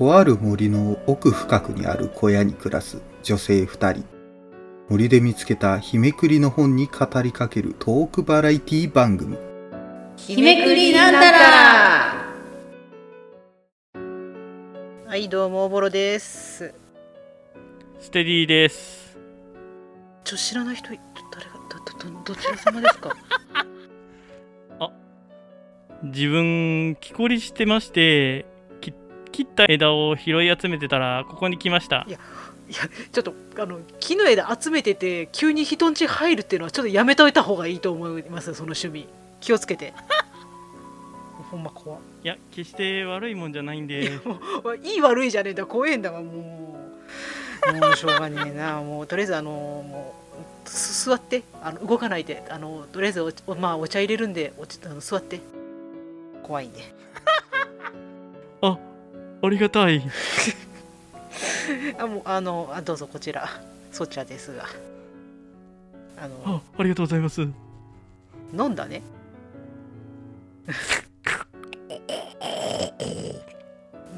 とある森の奥深くにある小屋に暮らす女性二人。森で見つけた日めくりの本に語りかけるトークバラエティ番組。日めくりなんたら。はいどうもおぼろです。ステディです。ちょ知らない人い誰が？どどどどちら様ですか？自分、木こりしてまして、き切った枝を拾い集めてたら、ここに来ました。い。やいやちょっとあの木の枝集めてて急に人ん家入るっていうのはちょっとやめといた方がいいと思いますその趣味。気をつけて。ほんま怖っいや、決して悪いもんじゃないんいでや、もういい悪いじゃねえんだ。怖えんだわもう。もうしょうがねえな。もうとりあえずあのもうす座って。あの動かないで。あのとりあえずおおまあお茶入れるんでおちあの座って。怖いんで あ、ありがたい。あもうあのあどうぞこちら。そちらですが。あのあ、ありがとうございます。飲んだね。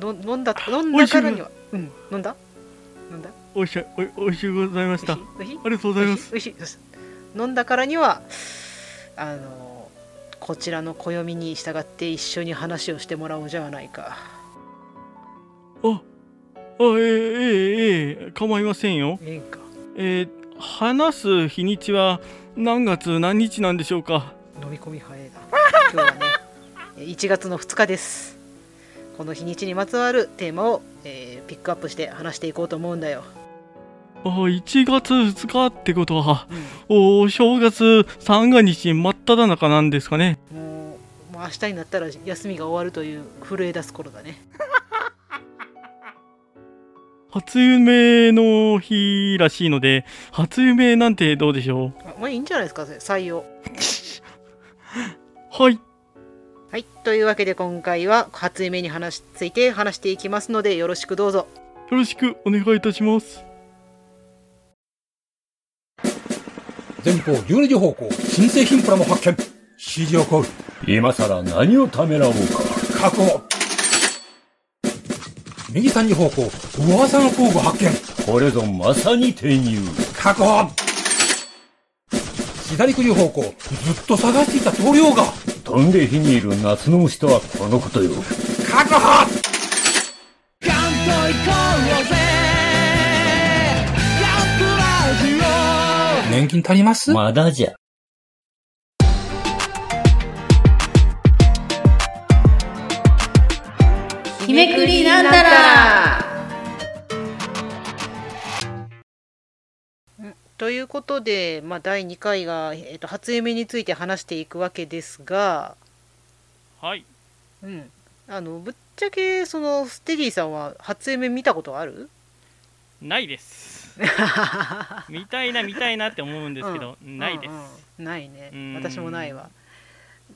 の飲んだ飲んだからには。う。ん。飲んだ？飲んだ？おいしい、おいしゅうございました。ありがとうございます。飲んだからにはあのこちらの暦に従って一緒に話をしてもらおうじゃないかあ、あ、ええええええ構いませんよ。ええんか。えー、話す日にちは何月何日なんでしょうか？飲み込み早いな。今日はね 1月の2日です。この日にちにまつわるテーマを、えーピックアップして話していこうと思うんだよ、あ、1月2日ってことは、うお正月三が日真っ只中なんですかね。ん、もうもう明日になったら休みが終わるという震え出す頃だね初夢の日らしいので初夢なんてどうでしょあまあいいんじゃないですか採用う はいはいというわけで今回は初夢に話しついて話していきますのでよろしくどうぞよろしくお願いいたします前方12時方向、新製品プラも発見。指示を行う。今さら何をためらおうか。確保。右3時方向、噂の工具発見。これぞまさに転入。確保。左9時方向、ずっと探していた棟梁が。飛んで火にいる夏の虫とはこのことよ。確保年金足ります？まだじゃ。日めくりなんたら。ということで、まあ、第2回が、えー、と初夢について話していくわけですが、はい。うん、あのぶっちゃけそのステディさんは初夢見たことある？ないです。見たいな見たいなって思うんですけど、ないです、うんうん。ないね。うん。私もないわ。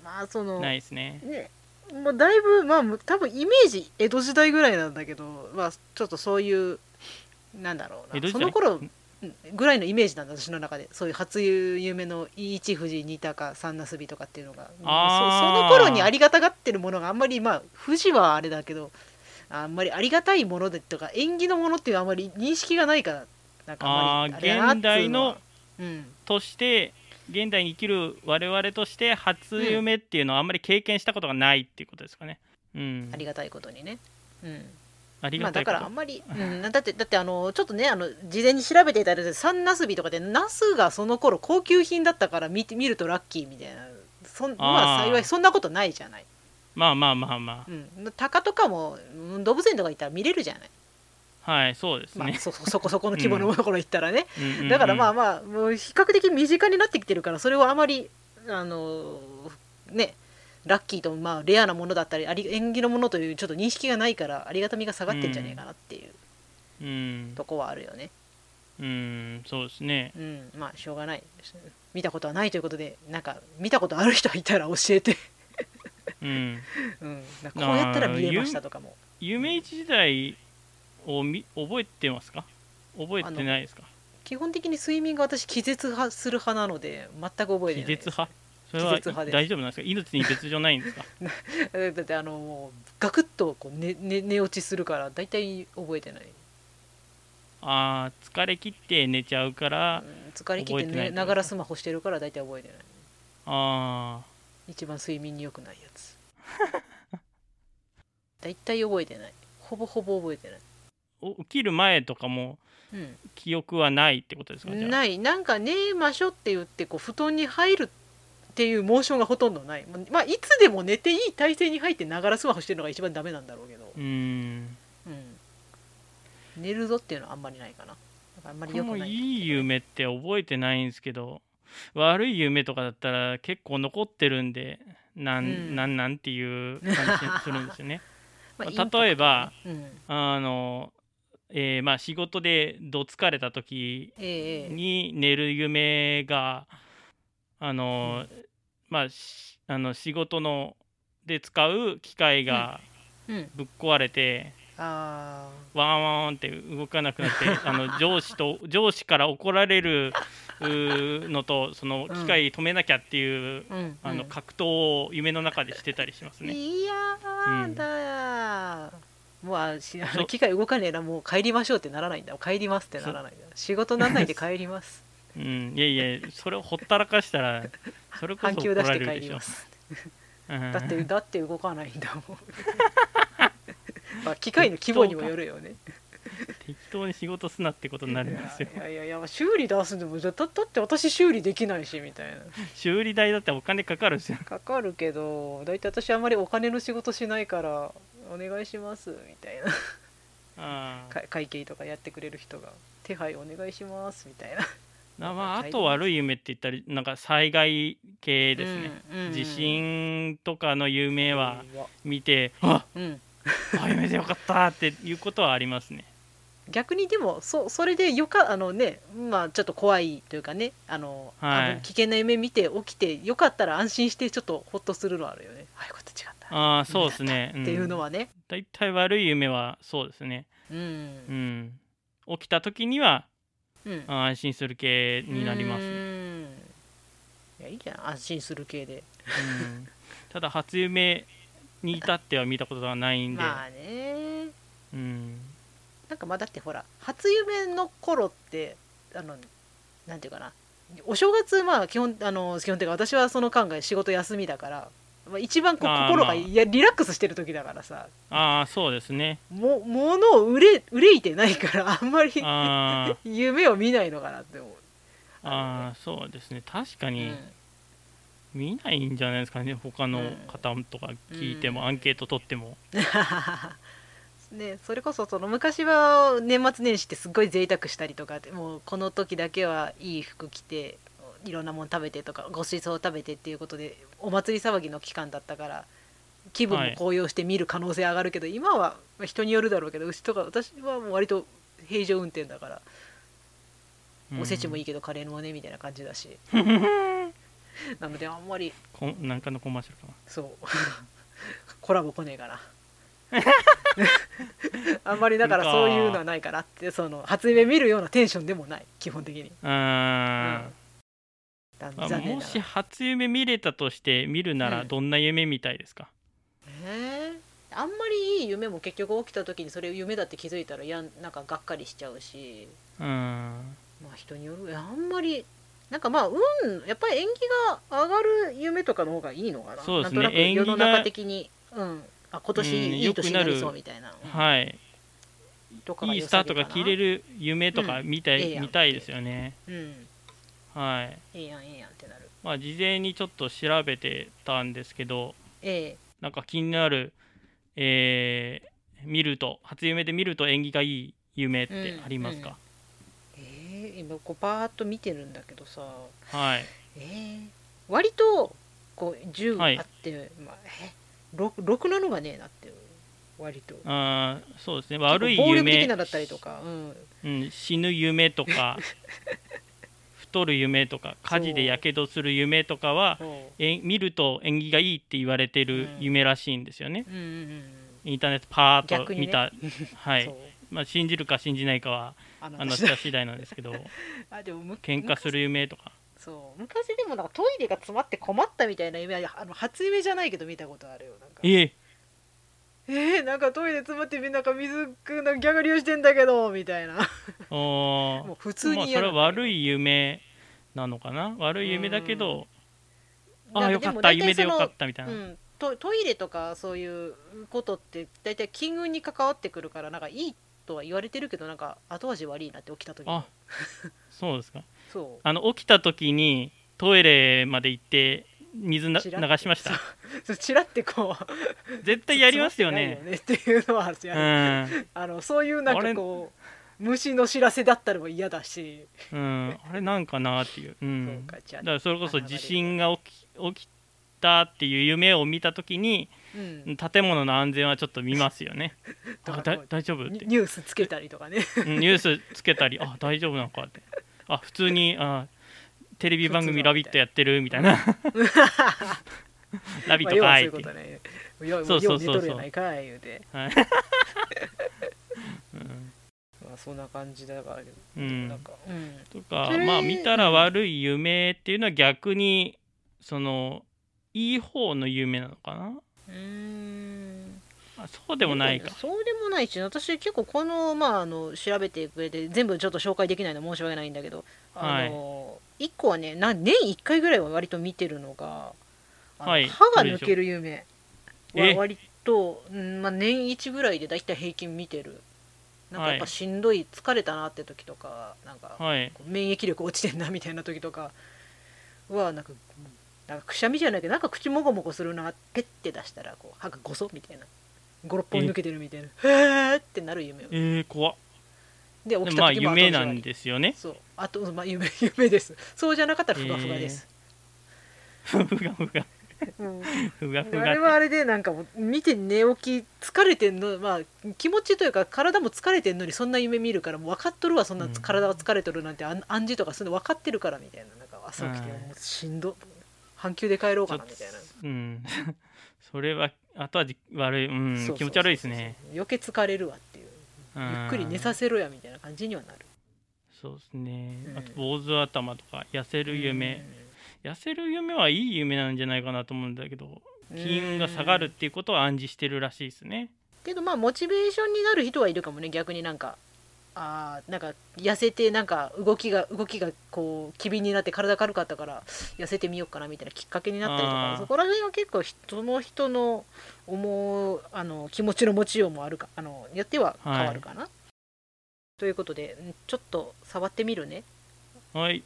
まあそのないですね。ねもうだいぶまあ多分イメージ江戸時代ぐらいなんだけどまあちょっとそういうなんだろうな。その頃うん。ぐらいのイメージなんだ私の中で。そういう初夢の一富士二鷹三なすびとかっていうのが。その頃にありがたがってるものがあんまりまあ富士はあれだけどあんまりありがたいものでとか縁起のものっていうあんまり認識がないからなんかあんまりあーれだなっつう現代のはうん。として現代に生きる我々として初夢っていうのはあんまり経験したことがないっていうことですかね。うん。ありがたいことにね。うん。ありまあ、だがたいこと、からあんまり、うん、だってだってあのちょっとねあの事前に調べていただいてサンナスビとかでナスがその頃高級品だったから見て見るとラッキーみたいなそんまあ幸いそんなことないじゃない、まあまあまあまうん、鷹とかもうん動物園とか行ったら見れるじゃない、あはいそうですまあ、ね、そ そこそこの規模のところ行ったらね、うん。だからまあまあもう比較的身近になってきてるからそれをあまりあのねラッキーとまあレアなものだったりあり縁起のものというちょっと認識がないからありがたみが下がってんじゃねえかなっていううん。とこはあるよね。うんそうですね。うん、まあしょうがない見たことはないということでなんか見たことある人いたら教えて、うん。うん、こうやったら見れましたとかも。夢一時代をみ覚えてますか？覚えてないですか？基本的に睡眠が私気絶はする派なので全く覚えて気ないです。絶派？それは大丈夫なんですか？命に別状ないんですか？だってあのもうガクッとこう寝寝寝落ちするから大体覚えてない、ああ疲れ切って寝ちゃうからうん疲れ切って寝ながらスマホしてるから大体覚えてない。あ一番睡眠に良くないやつ。大体覚えてない。ほぼほぼ覚えてない起きる前とかも記憶はないってことですか？じゃあ。ない。なんか寝ましょって言ってこう布団に入るっていうモーションがほとんどない。まあいつでも寝ていい体勢に入ってながらスマホしてるのが一番ダメなんだろうけど、うーん。うん、寝るぞっていうのはあんまりないかな。あんまり僕も良くないい。い夢って覚えてないんですけど悪い夢とかだったら結構残ってるんでなん、うん。なんなんっていう感じするんですよね。まあ例えば、インパクトねあの、えーまあ仕事でど疲れた時に寝る夢があの、まあしあの仕事ので使う機械がうん。ぶっ壊れて、あワンワンって動かなくなって あの上司と上司から怒られるのとその機械止めなきゃっていう、あうん。あのうん格闘を夢の中でしてたりしますね。いやーだー、もうあしあの機械動かねえなもう帰りましょうってならないんだ帰りますってならないんだ仕事なんないで帰ります。うん、いやいやそれをほったらかしたら それこそ怒半球出してられるでしょ帰りま。す。うん。だってだって動かないんだもん。まあ機械の規模にもよるよね。適当に仕事すなってことになるんですよ。い。やいやいや修理出すんでもだだって私修理できないしみたいな。修理代だってお金かかるんですよ。かかるけど大体私あんまりお金の仕事しないからお願いしますみたいな。あか会計とかやってくれる人が手配お願いしますみたいな。あまあ、あと悪い夢って言ったらなんか災害系ですね。うんうん地震とかの夢は見て、あうん。あ夢でよかったっていうことはありますね。逆にでもそそれでよかあのねまあちょっと怖いというかねあの、はい。危険な夢見て起きてよかったら安心してちょっとホッとするのあるよね。あよかった違ったああそうですね。っていうのは。はね。だいたい悪い夢はそうですね。うん。うん。起きた時にはうん。あ安心する系になりますね。うん。いやいいじゃん。安心する系で。うん、ただ初夢に至っては見たことがないんで、まあね。うん、なんかまあだってほら初夢の頃ってあのなんていうかな。お正月まあ基本あの基本的に私はその間が仕事休みだから、まあ、一番こ心がいやリラックスしてる時だからさ。ああそうですね。も物を憂れ憂いてないからあんまり 夢を見ないのかなって思う。あーそうですね。確かにうん。見ないんじゃないですかね。他の方とか聞いても、うん。アンケート取っても。ね、それこそその昔は年末年始ってすごい贅沢したりとかもうこの時だけはいい服着ていろんなもの食べてとかごちそう食べてっていうことでお祭り騒ぎの期間だったから気分も高揚して見る可能性上がるけど、今はまあ人によるだろうけどうちとか私はもう割と平常運転だから、おせちもいいいけどカレーもねみたいな感じだし。なのであんまりこなんかのコマーシャルかな。そう。コラボ来ねえかな。あんまりだからそういうのはないかなってその初夢見るようなテンションでもない基本的に。あだ残念もし初夢見れたとして見るならうん。どんな夢みたいですか、えー？あんまりいい夢も結局起きた時にそれを夢だって気づいたらやんなんかがっかりしちゃうし。うん。まあ人による。あんまりなんかまあうんやっぱり縁起が上がる夢とかの方がいいのかな？そうですね。なんとなく縁起が世の中的に。うん。あ今年うんいい年になりそうみたいな、うんはい。とかがいい良スタートが切れる夢とかうん。見たい,、見たいですよね。うんはい。ええやんええやんってなる。まあ事前にちょっと調べてたんですけどええ。なんか気になるえー見ると初夢で見ると縁起がいい夢ってありますか、えー、今こうバーッと見てるんだけどさ。はい。えー、割とこう10はいあって、まあ、え 6, 6なのがねえなって割と。あーそうですね。悪い結構暴力的夢なだったりとか、うん、うん、死ぬ夢とか 太る夢とか火事でやけどする夢とかはえ見ると縁起がいいって言われてる夢らしいんですよね、うんうんうんインターネットパーッと見た、はい。まあ、信じるか信じないかはあなた次第なんですけど あでもむ喧嘩する夢とか。そう。昔でもなんかトイレが詰まって困ったみたいな夢はあの初夢じゃないけど見たことあるよなんか。えええー、なんかトイレ詰まってみんなが水くなんかギャガリをしてんだけどみたいな。お もう普通にまあ、それは悪い夢なのかな？悪い夢だけどああよかった。夢でよかったみたいな、うん、トトイレとかそういうことって大体金運に関わってくるからなんかいいとは言われてるけどなんか後味悪いなって起きた時に。あそうですか。そう。あの起きた時にトイレまで行って水な流しました？そうチラってこう。絶対やりますよね。ねっていうのはあるしうあん、のそういうなんかこう虫の知らせだったのも嫌だし、うん、あれなんかなっていう、う、そうんだからそれこそ地震が起き起きたっていう夢を見た時にうん、建物の安全はちょっと見ますよねあだ大丈夫ってニニュースつけたりとかねうんニュースつけたりあ大丈夫なのかってあ普通にあテレビ番組「ラビット!」やってるみたいな「ラビット!」かいってそうそうそうそうよ寝とるやないかい言うて、はい まあ、そんな感じだから、うんなんかうん。とかまあ見たら悪い夢っていうのは逆にそのいい方の夢なのかな。うーん。あそうでもないか。そうでもないし私結構この,、まあ、あの調べてくれて全部ちょっと紹介できないのは申し訳ないんだけど。あの、1個はねな年1回ぐらいは割と見てるのがあのはい歯が抜ける夢。え？は割と、うんまあ、年1ぐらいでだいたい平均見てる。なんかやっぱしんどい疲れたなって時とかなんかはい。免疫力落ちてんなみたいな時とかはなんかなんかくしゃみじゃないけどなんか口もごもごするなペッて出したらこう歯がごそみたいな。56本抜けてるみたいな。へーってなる夢をえー、怖っで起でまあきた時も後夢なんですよね。そう。あとまあ夢 夢です。そうじゃなかったらふがふがです、ふがふが。うん。ふがふあれがはあれでなんかもう見て寝起き疲れてんのまあ気持ちというか体も疲れてんのにそんな夢見るからもう分かっとるわそんなうん。体は疲れとるなんて暗暗示とかそういうの分かってるからみたいななんか朝起きてうんもうしんど。半休で帰ろうかなみたいな、うん。それは後味悪い、うん、そうそうそうそう気持ち悪いですね。余計疲れるわっていう。うんゆっくり寝させろやみたいな感じにはなる。そうですね、うん。あと坊主頭とか痩せる夢、痩せる夢はいい夢なんじゃないかなと思うんだけどうん。金運が下がるっていうことは暗示してるらしいですね。けどまあモチベーションになる人はいるかもね逆になんかあーなんか痩せてなんか動きが動きがこう機敏になって体軽かったから痩せてみようかなみたいなきっかけになったりとかそこら辺は結構人の人の思うあの気持ちの持ちようもあるかあのによっては変わるかな、ということでんちょっと触ってみるね。はい。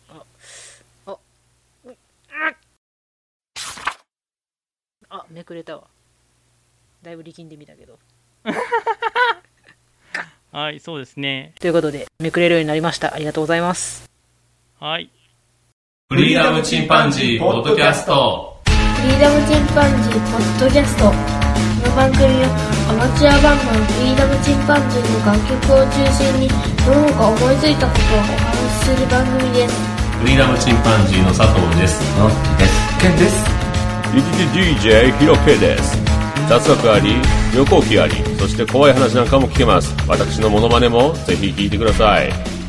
あめくれたわ。だいぶ力んでみたけど はいそうですね。ということでめくれるようになりました。ありがとうございます。はい。フリーダムチンパンジーポッドキャスト。フリーダムチンパンジーポッドキャスト。この番組はアマチュアバンドのフリーダムチンパンジーの楽曲を中心にどうか思いついたことをお話しする番組です。フリーダムチンパンジーの佐藤です。のっちです。ケンです。DJ ヒロケです。雑学あり旅行記ありそして怖い話なんかも聞けます。私のモノマネもぜひ聞いてください。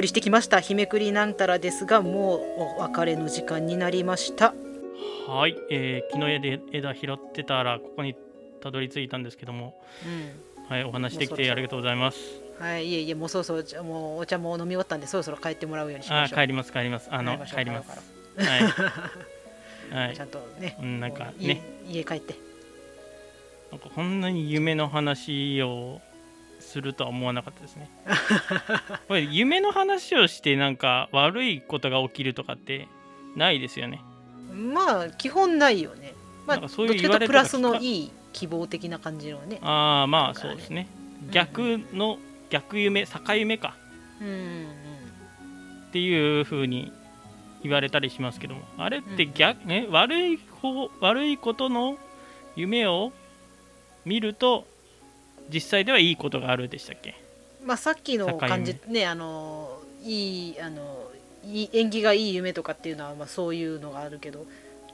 送りしてきました「日めくりなんたら」ですがもうお別れの時間になりました。はい、えー、木の枝で枝拾ってたらここにたどり着いたんですけども。うん。はいお話できてありがとうございます。はい。いえいえもうそろそろじゃもうお茶も飲み終わったんでそろそろ帰ってもらうようにしましょう。帰ります帰ります。あの帰ります。はい。はい。ちゃんとね、うんなんかね。家帰って。なんかこんなに夢の話をするとは思わなかったですね。これ夢の話をしてなんか悪いことが起きるとかってないですよね。まあ基本ないよね。まあなんかそういうプラスのいい希望的な感じのね。ああまあそうですね。うん。逆の逆夢逆夢か。うんうんっていう風に言われたりしますけども。あれって逆、ね、悪い方悪いことの夢を見ると実際ではいいことがあるでしたっけ？まあさっきの感じねあのいいあのいい縁起がいい夢とかっていうのはまあそういうのがあるけど、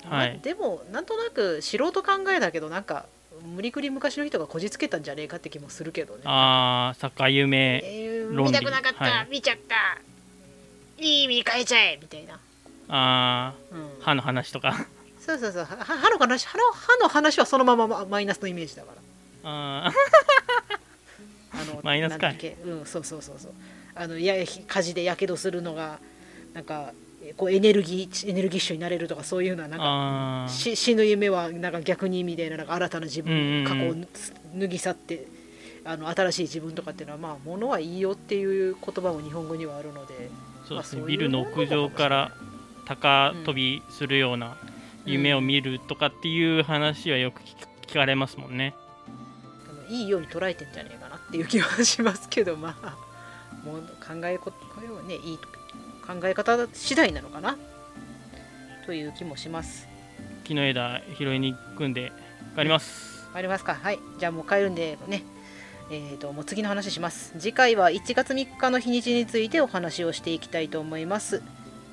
まあはいでもなんとなく素人考えだけどなんか無理くり昔の人がこじつけたんじゃねえかって気もするけどね。ああ逆夢えー見たくなかった、はい。見ちゃった。いい意味に変えちゃえみたいな、あうん。ー、歯の話とか。そうそうそう。は歯の話歯の歯の話はそのままママイナスのイメージだからああのマイナスかうんそうそうそうそう。あのや火事でやけどするのがなんかえこうエネルギーエネルギッシュになれるとかそういうのはなんか死ぬ夢はなんか逆にみたいななんか新たな自うんうんうん分過去を脱ぎ去ってあの新しい自分とかっていうのはまあものはいいよっていう言葉も日本語にはあるのでそうですね、ビルの屋上から高飛びするような夢を見るとかっていう話はよく聞聞かれますもんね。あのいいように捉えてんじゃねえかなっていう気はしますけどまあもう考えここれはねいい考え方次第なのかな？という気もします。木の枝拾いに行くんで帰ります。ありますか。はい。じゃあもう帰るんでね。えー、ともう次の話します。次回は1月3日の日にちについてお話をしていきたいと思います。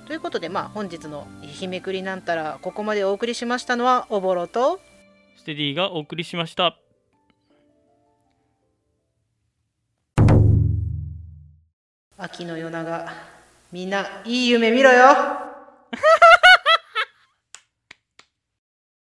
ということでまあ本日の「日めくりなんたら」ここまでお送りしましたのはおぼろとステディがお送りしました。秋の夜長みんないい夢見ろよ。